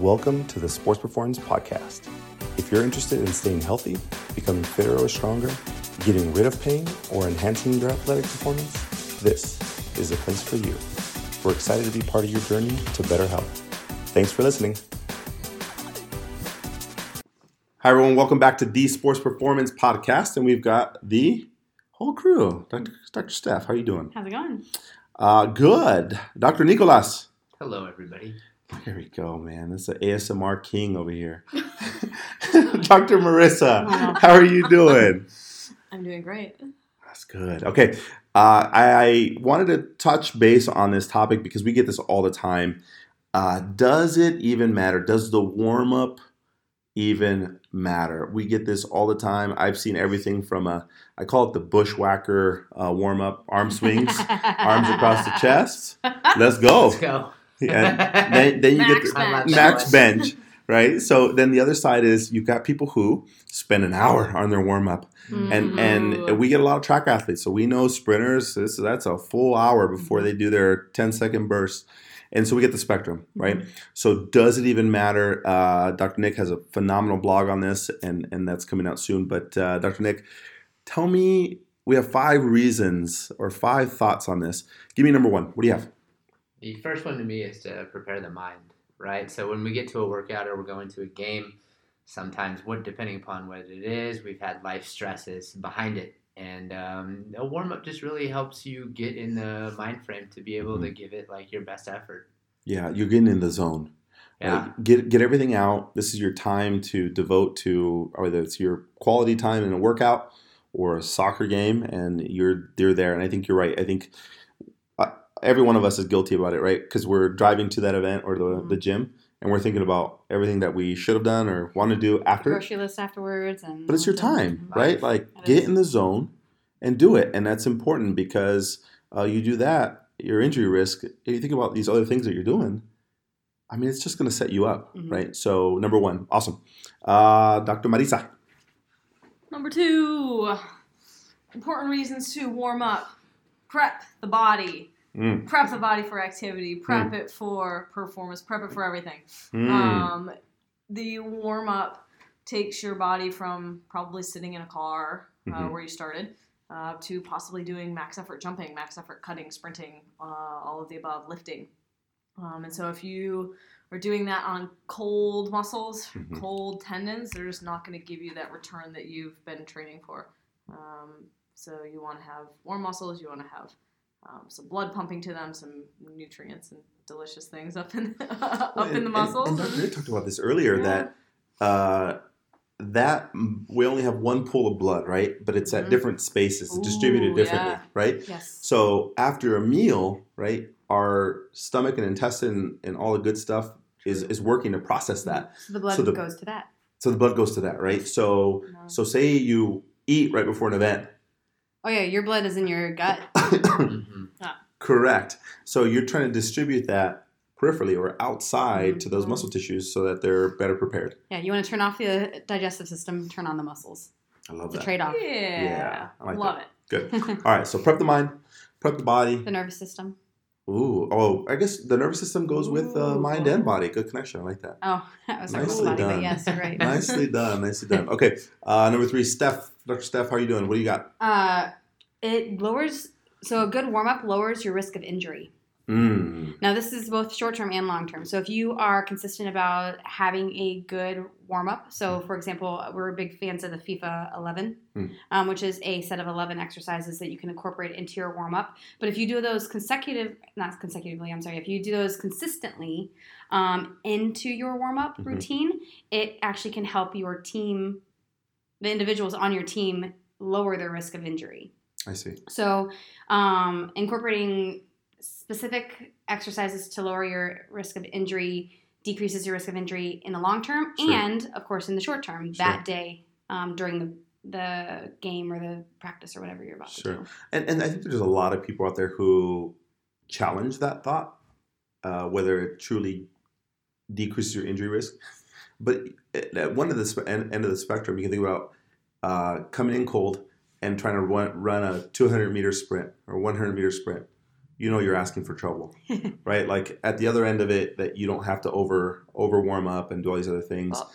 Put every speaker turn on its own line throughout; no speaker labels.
Welcome to the Sports Performance Podcast. If you're interested in staying healthy, becoming fitter or stronger, getting rid of pain, or enhancing your athletic performance, this is the place for you. We're excited to be part of your journey to better health. Thanks for listening. Hi, everyone. Welcome back to the Sports Performance Podcast, and we've got the whole crew. Dr. Dr. Steph, how are you doing?
How's it going?
Uh, good. Dr. Nicolas.
Hello, everybody.
Here we go, man. That's is the ASMR king over here. Dr. Marissa,
Wow.
how are you doing?
I'm doing great.
That's good. Okay. Uh, I, I wanted to touch base on this topic because we get this all the time. Uh, does it even matter? Does the warm up even matter? We get this all the time. I've seen everything from a, I call it the bushwhacker uh, warm up arm swings, arms across the chest. Let's go.
Let's go.
And then, then you get
Max
the
bench.
max bench, right? So then the other side is you've got people who spend an hour on their warm up, and
Ooh.
and we get a lot of track athletes, so we know sprinters. This that's a full hour before they do their 10 second burst. And so we get the spectrum, right? So does it even matter? Uh, Dr. Nick has a phenomenal blog on this, and and that's coming out soon. But uh, Dr. Nick, tell me, we have five reasons or five thoughts on this. Give me number one. What do you have?
The first one to me is to prepare the mind, right? So when we get to a workout or we're going to a game, sometimes what depending upon what it is, we've had life stresses behind it. And um, a warm up just really helps you get in the mind frame to be able to give it like your best effort.
Yeah, you're getting in the zone.
Yeah.
Like, get get everything out. This is your time to devote to whether it's your quality time in a workout or a soccer game, and you're you're there. And I think you're right. I think every one of us is guilty about it, right? Because we're driving to that event or the,
Mhm.
the gym, and we're thinking about everything that we should have done or want to do after.
grocery list afterwards, and
But it's your time,
Right.
right? Like
It
get
is.
in the zone and do it, and that's important because uh, you do that, your injury risk. If you think about these other things that you're doing, I mean, it's just going to set you up,
Mhm.
right? So number one, awesome, uh, Dr. Marisa.
Number two, important reasons to warm up. Prep the body.
Mm.
Prep the body for activity. Prep
Hmm.
it for performance. Prep it for everything.
Mm.
Um, the warm up takes your body from probably sitting in a car uh,
Mhm.
where you started uh, to possibly doing max effort jumping, max effort cutting, sprinting, uh, all of the above, lifting. Um, and so if you are doing that on cold muscles,
Mhm.
cold tendons, they're just not going to give you that return that you've been training for. Um, so you want to have warm muscles. You want to have um, some blood pumping to them, some nutrients and delicious things up in up
Well,
in the
and-
muscles.
And, Dr. Nick talked about this earlier
Yeah.
that uh, that we only have one pool of blood, right? But it's at
Mhm.
different spaces, it's distributed differently,
yeah.
right?
yes.
So after a meal, right, our stomach and intestine and all the good stuff is is working to process that.
so the blood
So the-
goes to that.
So the blood goes to that, right? So
No.
so say you eat right before an event.
Oh yeah, your blood is in your gut.
Correct. So you're trying to distribute that peripherally or outside to those muscle tissues so that they're better prepared.
Yeah, you want to turn off the digestive system, turn on the muscles.
I love
It's a
that.
trade off.
Yeah.
Yeah, I like
Love
it.
Good.
All right. So prep the mind, prep the body.
The nervous system.
Ooh. Oh, I guess the nervous system goes with uh, mind and body. Good connection. I like that.
Oh, that was
Nicely
whole body,
done.
but yes, you're right.
Nicely done. Nicely done. Okay. Uh, number three, Steph. Dr. Steph, how are you doing? What do you got?
Uh, it lowers. So a good warm up lowers your risk of injury.
Mm.
Now, this is both short term and long term. So, if you are consistent about having a good warm up, so for example, we're big fans of the FIFA 11,
Mm.
um, which is a set of 11 exercises that you can incorporate into your warm up. But if you do those consecutive, not consecutively, I'm sorry, if you do those consistently um, into your warm up
Mhm.
routine, it actually can help your team, the individuals on your team, lower their risk of injury.
I see.
So, um, incorporating specific exercises to lower your risk of injury decreases your risk of injury in the long term
Sure.
and, of course, in the short term
Sure.
that day um, during the the game or the practice or whatever you're about
Sure.
to do.
And, and I think there's a lot of people out there who challenge that thought, uh, whether it truly decreases your injury risk. But at one of the spe- end, end of the spectrum, you can think about uh, coming in cold and trying to run, run a 200 meter sprint or 100 meter sprint. you know you're asking for trouble, right? Like at the other end of it, that you don't have to over over warm up and do all these other things.
Well,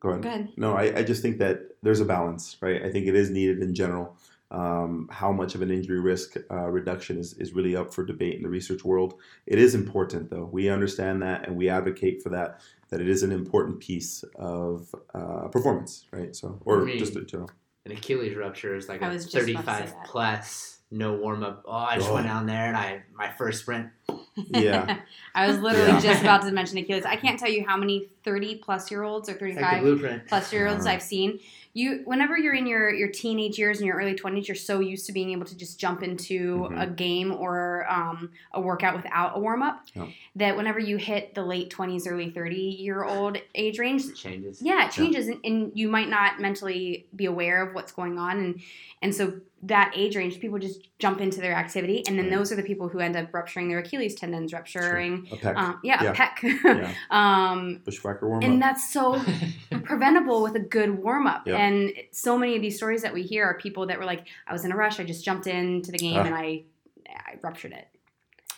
Go ahead.
Go ahead.
No, I, I just think that there's a balance, right? I think it is needed in general. Um, how much of an injury risk uh, reduction is, is really up for debate in the research world. It is important, though. We understand that and we advocate for that, that it is an important piece of uh, performance, right? So, or
Me.
just in general.
An Achilles rupture is like
I
a
was just about to say
35 plus, no warm up. Oh, I just
Oh.
went down there and I my first sprint.
Yeah.
I was literally
Yeah.
just about to mention Achilles. I can't tell you how many 30 plus year olds or
It's like
35 plus year olds
Uh-huh.
I've seen. You, whenever you're in your your teenage years and your early 20s, you're so used to being able to just jump into
Mhm.
a game or um, a workout without a warm up.
Yeah.
That whenever you hit the late 20s, early 30 year old age range,
It changes.
yeah, it changes, and, and you might not mentally be aware of what's going on, and and so that age range, people just jump into their activity, and then those are the people who end up rupturing their Achilles tendons, rupturing,
A pec.
um, yeah,
Yeah.
a pec,
Yeah.
um,
Bushwhacker warm
and that's so preventable with a good warm up.
Yeah.
And so many of these stories that we hear are people that were like, I was in a rush, I just jumped into the game
Ah.
and I, I ruptured it.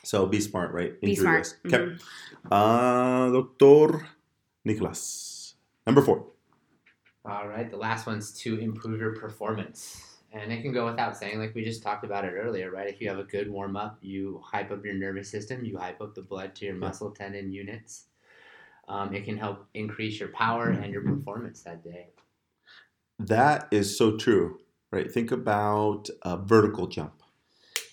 So be smart, right?
Be smart.
risk. Okay.
Mhm.
Uh, Doctor Nicolas. Number four.
All right, the last one's to improve your performance. And it can go without saying, like we just talked about it earlier, right? If you have a good warm up, you hype up your nervous system, you hype up the blood to your muscle tendon units. Um, it can help increase your power and your performance that day.
That is so true, right? Think about a vertical jump,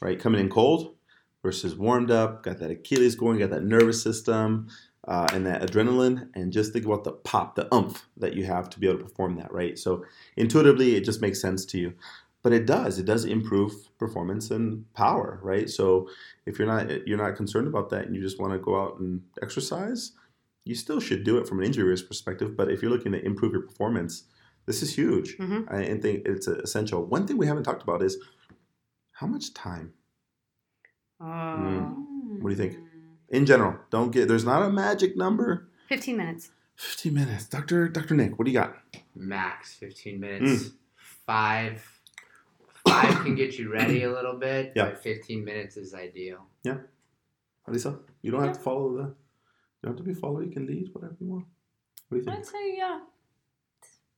right? Coming in cold versus warmed up, got that Achilles going, got that nervous system, uh, and that adrenaline, and just think about the pop, the umph that you have to be able to perform that, right? So intuitively, it just makes sense to you. But it does. It does improve performance and power, right? So if you're not you're not concerned about that and you just want to go out and exercise, you still should do it from an injury risk perspective. But if you're looking to improve your performance, this is huge.
Mhm.
I and think it's essential. One thing we haven't talked about is how much time
Oh.
Mm. What do you think? in general. Don't get there's not a magic number.
15 minutes.
15 minutes. Dr. Dr. Nick, what do you got?
Max 15 minutes. Five. Five can get you ready a little bit,
Yeah.
but 15 minutes is ideal. Yeah.
Alisa? You don't have to follow the you don't have to be follow, you can lead, whatever you want. What do you think?
I'd say yeah,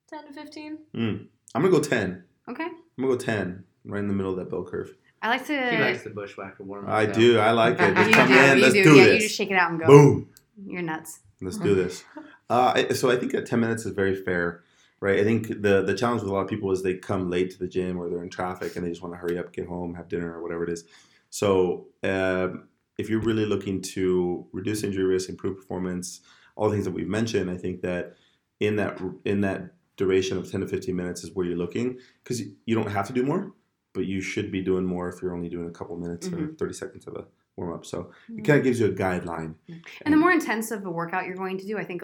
ten to fifteen.
Mm. I'm gonna go 10.
Okay.
I'm gonna go 10, right in the middle of that bell curve.
I like to.
He likes the bushwhacker warm up.
I do. I like it. Just
you
come
do,
in. Let's
do.
do
yeah,
this.
you just shake it out and go.
Boom.
You're nuts.
Let's do this. Uh, so I think that 10 minutes is very fair, right? I think the the challenge with a lot of people is they come late to the gym or they're in traffic and they just want to hurry up, get home, have dinner or whatever it is. So um, if you're really looking to reduce injury risk, improve performance, all the things that we've mentioned, I think that in that in that duration of 10 to 15 minutes is where you're looking because you don't have to do more, but you should be doing more if you're only doing a couple minutes or
Mhm.
30 seconds of a warm up. So it kind of gives you a guideline.
And the more intense of a workout you're going to do, I think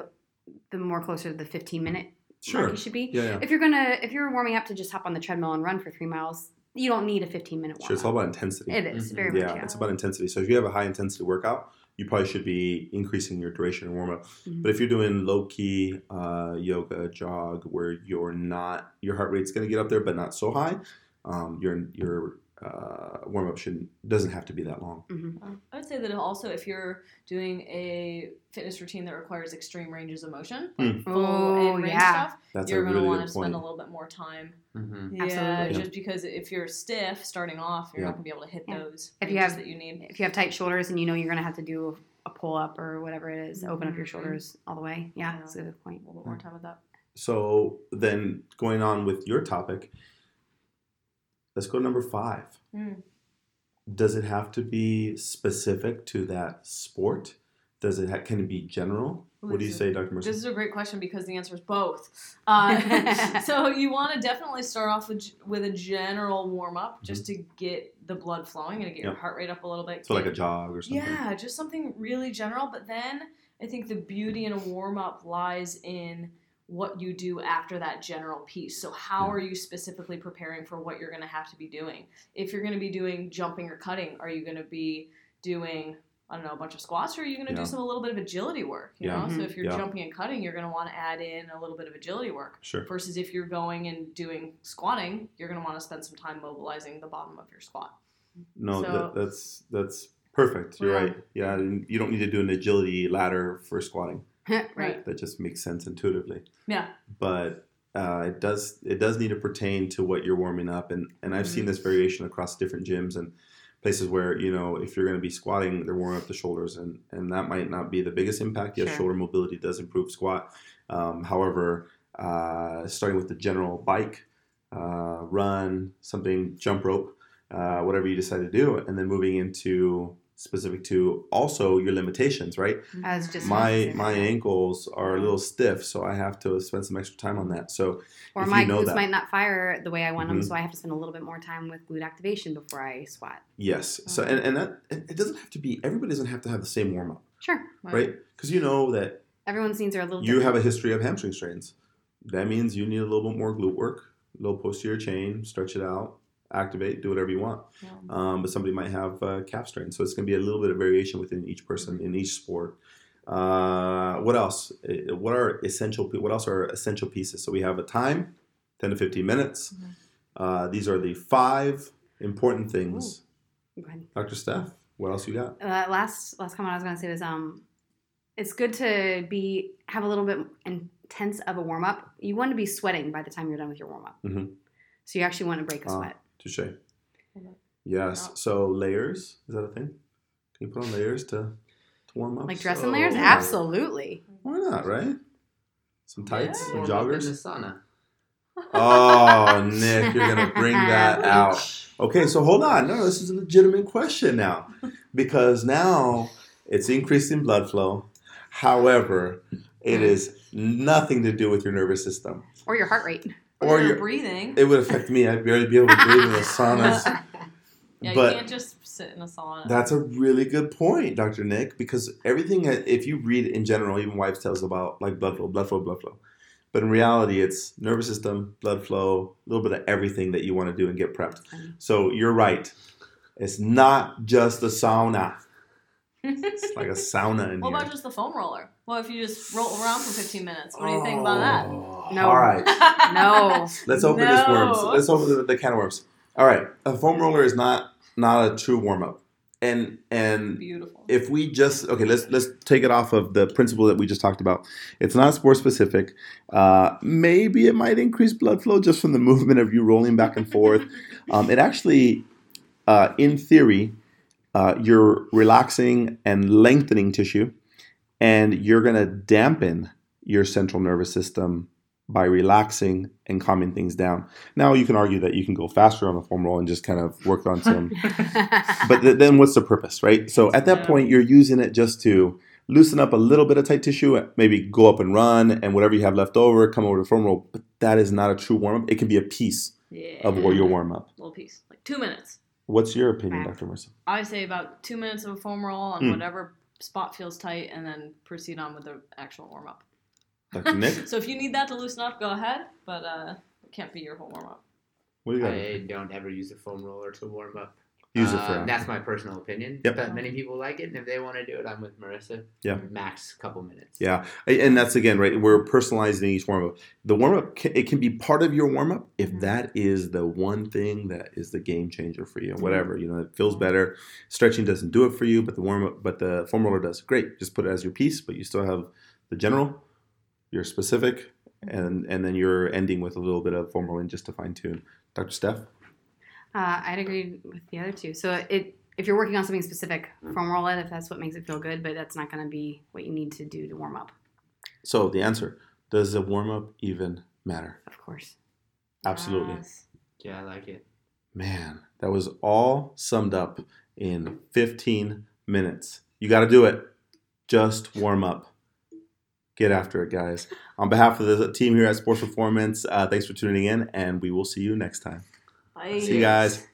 the more closer to the 15 minute
Sure.
mark you should be.
Yeah, yeah.
If you're gonna, if you're warming up to just hop on the treadmill and run for three miles, you don't need a 15 minute warm
Sure, it's all about intensity.
It is,
Mhm.
very
yeah,
much. Yeah.
it's about intensity. So if you have a high intensity workout, you probably should be increasing your duration and warm up.
Mhm.
But if you're doing low key uh, yoga, jog, where you're not, your heart rate's going to get up there, but not so high, um, your your uh, warm up shouldn't doesn't have to be that long.
Mhm.
Um, I would say that also if you're doing a fitness routine that requires extreme ranges of motion, like
Mm.
full
Oh,
and range
yeah.
stuff,
That's
you're going to want to spend a little bit more time.
hmm
Yeah,
Absolutely.
just because if you're stiff starting off, you're
Yeah.
not going to be able to hit
Yeah.
those
If you have-
that you need.
If you have tight shoulders and you know you're gonna have to do a pull up or whatever it is, open up your
Mhm.
shoulders all the way. Yeah,
Yeah.
that's a good point.
A little bit more time with that.
So then going on with your topic, let's go to number five.
Mm.
Does it have to be specific to that sport? Does it ha- can it be general?
Ooh,
What do you say, Dr. Marissa?
This is a great question because the answer is both. Uh, so you want to definitely start off with with a general warm up just to get the blood flowing and to get your heart rate up a little bit.
so like a jog or something.
Yeah, just something really general. But then I think the beauty in a warm up lies in what you do after that general piece. So, how
Yeah.
are you specifically preparing for what you're going to have to be doing? If you're going to be doing jumping or cutting, are you going to be doing I don't know, a bunch of squats, or are you going to
Yeah.
do some a little bit of agility work? You
Yeah.
know, so
Mhm.
if you're
Yeah.
jumping and cutting, you're going to want to add in a little bit of agility work.
Sure.
Versus if you're going and doing squatting, you're going to want to spend some time mobilizing the bottom of your squat.
No,
So-
that, that's that's Perfect. You're right. Yeah, and you don't need to do an agility ladder for squatting.
right.
That just makes sense intuitively.
Yeah.
But uh, it does it does need to pertain to what you're warming up, and and I've seen this variation across different gyms and places where you know if you're going to be squatting, they're warming up the shoulders, and and that might not be the biggest impact. Yes,
Sure.
shoulder mobility does improve squat. Um, however, uh, starting with the general bike, uh, run, something, jump rope, uh, whatever you decide to do, and then moving into specific to also your limitations, right?
I was just
my my ankles are a little stiff, so I have to spend some extra time on that. So
or
if
my
you know
glutes
that.
might not fire the way I want them,
Mhm.
so I have to spend a little bit more time with glute activation before I squat.
yes, so and, and that it it doesn't have to be everybody doesn't have to have the same warm up,
Sure,
right? Because you know that
everyone's needs are a little.
you
different.
have a history of hamstring strains. That means you need a little bit more glute work, a little posterior chain, stretch it out, activate, do whatever you want.
Yeah.
Um, but somebody might have uh, calf strain, so it's going to be a little bit of variation within each person in each sport. Uh, what else? What are essential? What else are essential pieces? So we have a time, ten to fifteen minutes.
Mhm.
Uh, these are the five important things.
Go ahead.
Dr. Steph, what else you got?
Uh, last last comment I was going to say was um, it's good to be have a little bit intense of a warm up. You want to be sweating by the time you're done with your warm up.
Mhm.
So you actually want to break a
Ah.
sweat.
Touche. Yes. So layers is that a thing? Can you put on layers to, to warm up?
Like dress in
So-
layers?
Yeah.
Absolutely.
Why not? Right? Some tights,
Yeah.
some
Warm up in the
joggers.
sauna.
Oh, Nick, you're gonna bring that out. Okay, so hold on. No, this is a legitimate question now, because now it's increasing blood flow. However, it is nothing to do with your nervous system,
Or your heart rate.
Or
you're
your.
breathing.
It would affect me. I'd barely be able to breathe in the saunas.
yeah,
but-
you can't just sit in a sauna.
That's a really good point, Dr. Nick, because everything, if you read in general, even wives tells about like blood flow, blood flow, blood flow. But in reality, it's nervous system, blood flow, a little bit of everything that you want to do and get prepped. So you're right. It's not just the sauna. It's like a sauna in
what
here.
about just the foam roller? Well, if you just roll around for 15 minutes? What do you think about that?
Oh,
No.
All right.
No.
Let's open this worms. Let's open the, the can of worms. All right. A foam roller is not not a true warm up. And and
Beautiful.
if we just okay let's let's take it off of the principle that we just talked about it's not sport specific uh, maybe it might increase blood flow just from the movement of you rolling back and forth um, it actually uh, in theory uh, you're relaxing and lengthening tissue and you're going to dampen your central nervous system by relaxing and calming things down now you can argue that you can go faster on the foam roll and just kind of work on some but th- then what's the purpose, right? So at that point, you're using it just to loosen up a little bit of tight tissue, maybe go up and run, and whatever you have left over, come over to the foam roll. But that is not a true warm up. It can be a piece
yeah.
of your warm up.
Little piece. Like two minutes.
What's your opinion,
Right.
Dr. Marissa?
I say about two minutes of a foam roll on
Hmm.
whatever spot feels tight and then proceed on with the actual warm up.
Dr. Nick,
So if you need that to loosen up, go ahead, but uh, it can't be your whole warm up.
what do you got?
I don't ever use a foam roller to warm up.
Use it
Uh, that's my personal opinion.
Yep.
But many people like it, and if they want to do it, I'm with Marissa.
Yeah.
Max couple minutes.
Yeah, and that's again right. We're personalizing each warm up. The warm up it can be part of your warm up if that is the one thing that is the game changer for you. Whatever you know, it feels better. Stretching doesn't do it for you, but the warm up, but the foam roller does. Great, just put it as your piece, but you still have the general, your specific, and and then you're ending with a little bit of foam rolling just to fine tune. Dr. Steph,
Uh, I'd agree with the other two. So it if you're working on something specific, foam roll it if that's what makes it feel good, but that's not going to be what you need to do to warm up,
so the answer: Does the warm up even matter?
of course.
Absolutely.
Yes.
Yeah, I like it.
Man, that was all summed up in 15 minutes. You got to do it. Just warm up. Get after it, guys. On behalf of the team here at Sports Performance, uh, thanks for tuning in, and we will see you next time.
Bye.
See you guys.